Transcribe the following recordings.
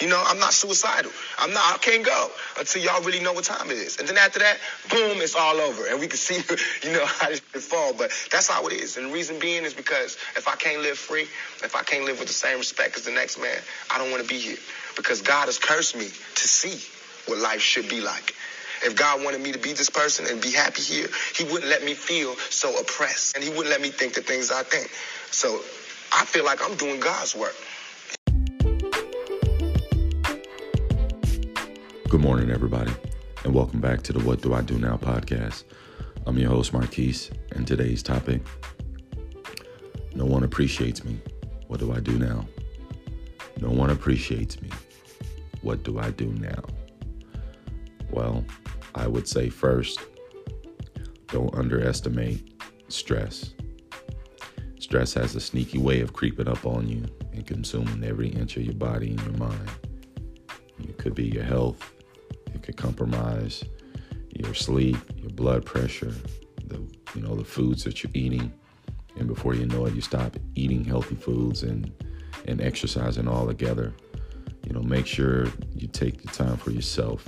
You know, I'm not suicidal. I'm not, I can't go until y'all really know what time it is. And then after that, boom, it's all over. And we can see, you know, how can fall. But that's how it is. And the reason being is because if I can't live free, if I can't live with the same respect as the next man, I don't want to be here. Because God has cursed me to see what life should be like. If God wanted me to be this person and be happy here, He wouldn't let me feel so oppressed. And He wouldn't let me think the things I think. So I feel like I'm doing God's work. Good morning, everybody, and welcome back to the What Do I Do Now podcast. I'm your host, Marquis, and today's topic No one appreciates me. What do I do now? No one appreciates me. What do I do now? Well, I would say first, don't underestimate stress. Stress has a sneaky way of creeping up on you and consuming every inch of your body and your mind. It could be your health, could compromise your sleep, your blood pressure, the you know the foods that you're eating, and before you know it, you stop eating healthy foods and and exercising all together. You know, make sure you take the time for yourself.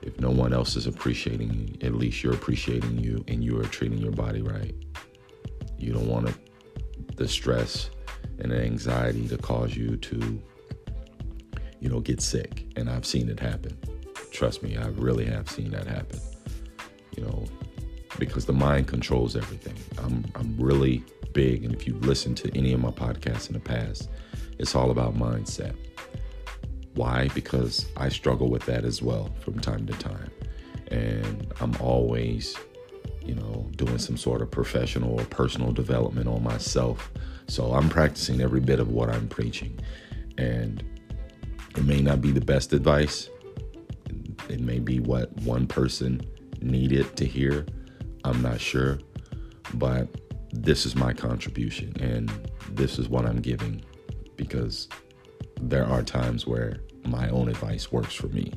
If no one else is appreciating you, at least you're appreciating you and you are treating your body right. You don't want the stress and the anxiety to cause you to, you know, get sick. And I've seen it happen. Trust me, I really have seen that happen. You know, because the mind controls everything. I'm I'm really big, and if you've listened to any of my podcasts in the past, it's all about mindset. Why? Because I struggle with that as well from time to time. And I'm always, you know, doing some sort of professional or personal development on myself. So I'm practicing every bit of what I'm preaching. And it may not be the best advice, it may be what one person needed to hear. I'm not sure. But this is my contribution and this is what I'm giving because there are times where my own advice works for me.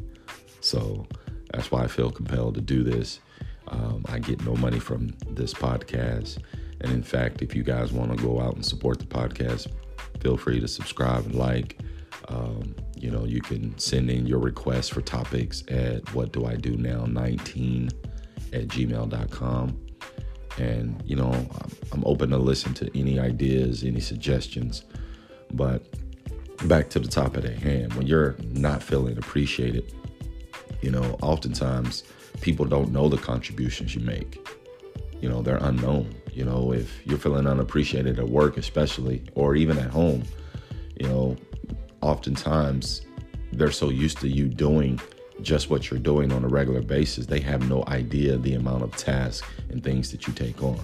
So that's why I feel compelled to do this. Um, I get no money from this podcast. And in fact, if you guys want to go out and support the podcast, feel free to subscribe and like. Um, you know, you can send in your requests for topics at what do I do now 19 at gmail.com. And, you know, I'm open to listen to any ideas, any suggestions. But back to the top of the hand, when you're not feeling appreciated, you know, oftentimes people don't know the contributions you make. You know, they're unknown. You know, if you're feeling unappreciated at work, especially, or even at home, you know, oftentimes they're so used to you doing just what you're doing on a regular basis, they have no idea the amount of tasks and things that you take on.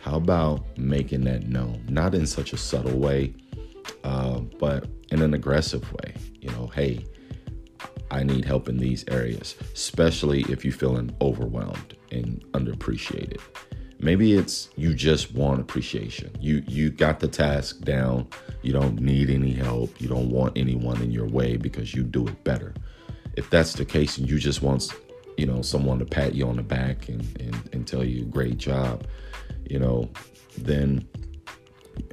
How about making that known? Not in such a subtle way, uh, but in an aggressive way. You know, hey, I need help in these areas, especially if you're feeling overwhelmed and underappreciated. Maybe it's you just want appreciation. You you got the task down. You don't need any help. You don't want anyone in your way because you do it better. If that's the case and you just want you know someone to pat you on the back and, and, and tell you great job, you know, then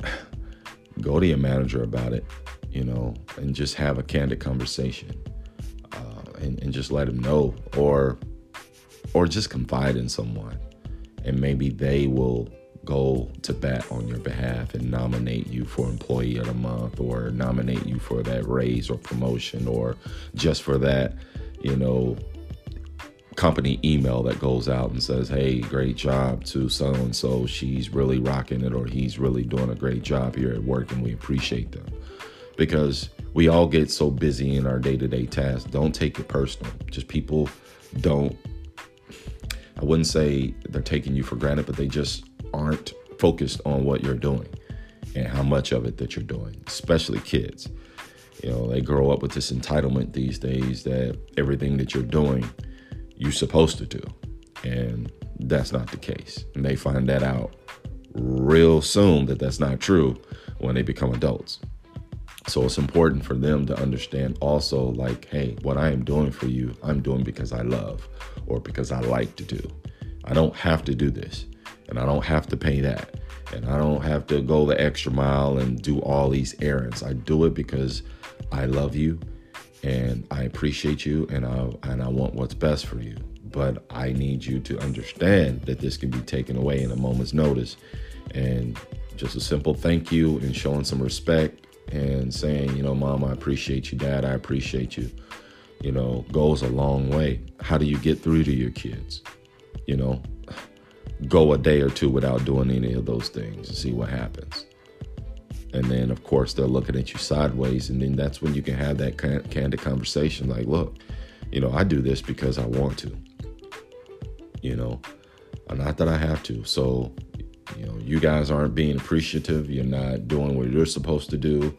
go to your manager about it, you know, and just have a candid conversation. Uh, and, and just let him know or or just confide in someone and maybe they will go to bat on your behalf and nominate you for employee of the month or nominate you for that raise or promotion or just for that you know company email that goes out and says hey great job to so and so she's really rocking it or he's really doing a great job here at work and we appreciate them. Because we all get so busy in our day-to-day tasks. Don't take it personal. Just people don't I wouldn't say they're taking you for granted, but they just aren't focused on what you're doing and how much of it that you're doing, especially kids. You know, they grow up with this entitlement these days that everything that you're doing, you're supposed to do. And that's not the case. And they find that out real soon that that's not true when they become adults. So it's important for them to understand also, like, hey, what I am doing for you, I'm doing because I love or because I like to do. I don't have to do this and I don't have to pay that and I don't have to go the extra mile and do all these errands. I do it because I love you and I appreciate you and I and I want what's best for you. But I need you to understand that this can be taken away in a moment's notice. And just a simple thank you and showing some respect and saying, you know, mom, I appreciate you, dad, I appreciate you, you know, goes a long way. How do you get through to your kids? You know, go a day or two without doing any of those things and see what happens. And then, of course, they're looking at you sideways. And then that's when you can have that candid conversation like, look, you know, I do this because I want to. You know, uh, not that I have to. So, you know, you guys aren't being appreciative. You're not doing what you're supposed to do.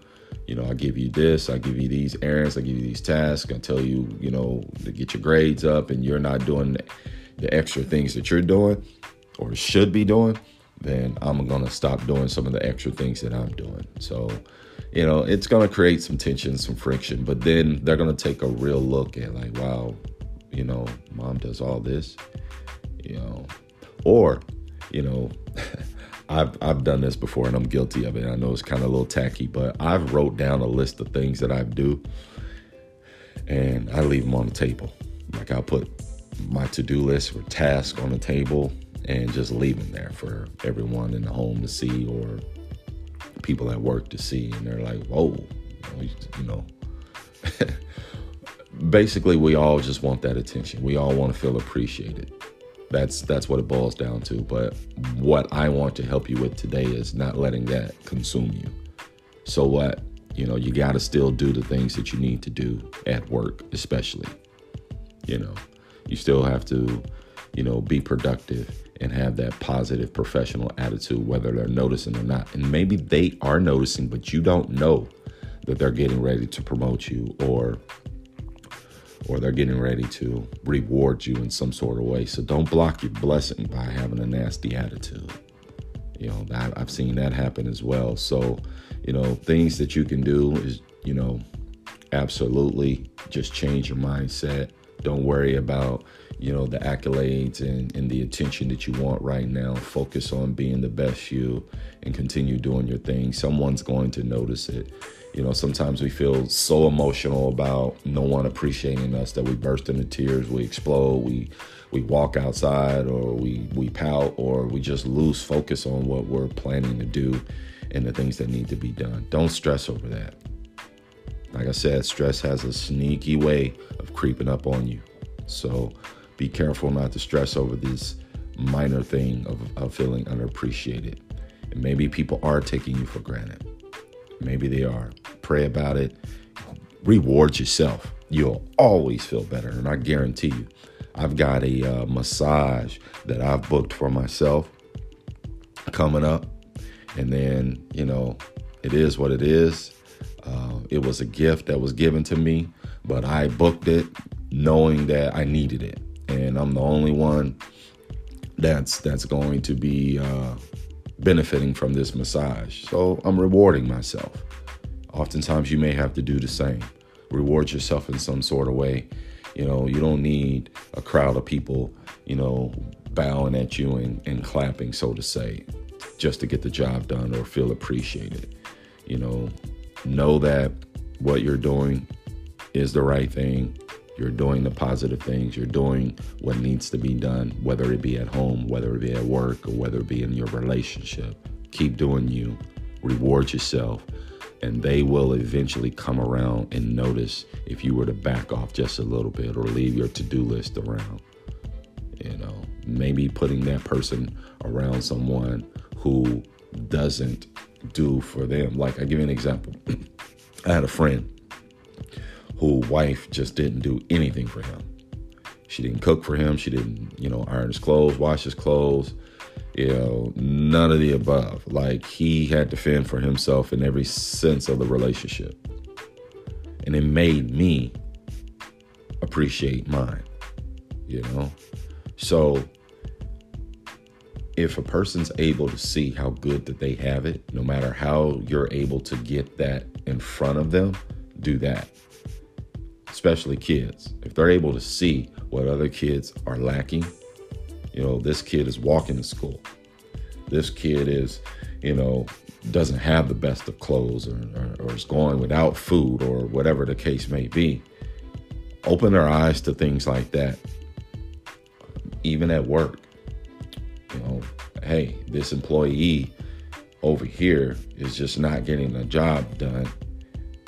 You know, I give you this, I give you these errands, I give you these tasks, I tell you, you know, to get your grades up, and you're not doing the extra things that you're doing or should be doing then I'm to stop doing some of the extra things that I'm doing. So, you know, it's to create some tension, some friction, but then they're to take a real look at, like, wow, you know, mom does all this, you know, or, you know, I've I've done this before and I'm guilty of it. I know it's kind of a little tacky, but I've wrote down a list of things that I do and I leave them on the table. Like I'll put my to-do list or task on the table and just leave them there for everyone in the home to see or people at work to see. And they're like, whoa, you know. Basically, we all just want that attention. We all want to feel appreciated. That's that's what it boils down to. But what I want to help you with today is not letting that consume you. So what? You know, you got to still do the things that you need to do at work, especially. You know, you still have to, you know, be productive and have that positive professional attitude, whether they're noticing or not. And maybe they are noticing, but you don't know that they're getting ready to promote you or or they're getting ready to reward you in some sort of way. So don't block your blessing by having a nasty attitude. You know, that I've seen that happen as well. So, you know, things that you can do is, you know, absolutely just change your mindset. Don't worry about you know the accolades and, and the attention that you want right now. Focus on being the best you and continue doing your thing. Someone's going to notice it. You know sometimes we feel so emotional about no one appreciating us that we burst into tears we explode we we walk outside or we we pout or we just lose focus on what we're planning to do and the things that need to be done. Don't stress over that. Like i said stress has a sneaky way of creeping up on you. So be careful not to stress over this minor thing of, of feeling unappreciated. And maybe people are taking you for granted. Maybe they are. Pray about it. Reward yourself. You'll always feel better. And I guarantee you, I've got a uh, massage that I've booked for myself coming up. And then, you know, it is what it is. Uh, it was a gift that was given to me, but I booked it knowing that I needed it and I'm the only one that's that's going to be uh, benefiting from this massage. So I'm rewarding myself. Oftentimes, you may have to do the same. Reward yourself in some sort of way. You know, you don't need a crowd of people, you know, bowing at you and, and clapping, so to say, just to get the job done or feel appreciated. You know, know that what you're doing is the right thing you're doing the positive things. You're doing what needs to be done, whether it be at home, whether it be at work, or whether it be in your relationship. Keep doing you. Reward yourself. And they will eventually come around and notice if you were to back off just a little bit or leave your to do list around. You know, maybe putting that person around someone who doesn't do for them. Like, I give you an example. I had a friend who wife just didn't do anything for him. She didn't cook for him. She didn't, you know, iron his clothes, wash his clothes, you know, none of the above. Like he had to fend for himself in every sense of the relationship. And it made me appreciate mine, you know? So if a person's able to see how good that they have it, no matter how you're able to get that in front of them, do that especially kids, if they're able to see what other kids are lacking, you know, this kid is walking to school. This kid is, you know, doesn't have the best of clothes or, or, or is going without food or whatever the case may be. open their eyes to things like that. Even at work, you know, hey, this employee over here is just not getting the job done.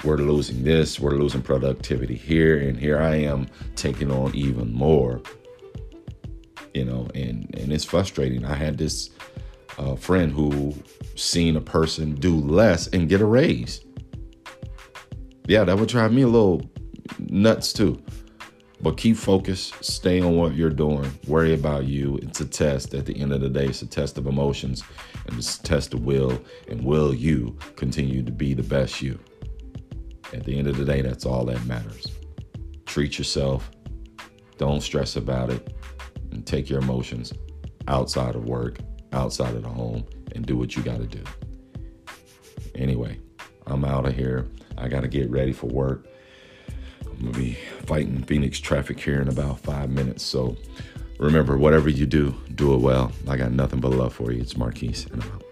We're losing this, we're losing productivity here, and here I am taking on even more. You know, and and it's frustrating. I had this uh, friend who seen a person do less and get a raise. Yeah, that would drive me a little nuts too. But keep focused, stay on what you're doing, worry about you. It's a test. At the end of the day, it's a test of emotions and it's a test of will. And will you continue to be the best you? At the end of the day, that's all that matters. Treat yourself, don't stress about it, and take your emotions outside of work, outside of the home, and do what you got to do. Anyway, I'm out of here. I got to get ready for work. I'm going to be fighting Phoenix traffic here in about five minutes. So remember, whatever you do, do it well. I got nothing but love for you. It's Marquis, and I'm out.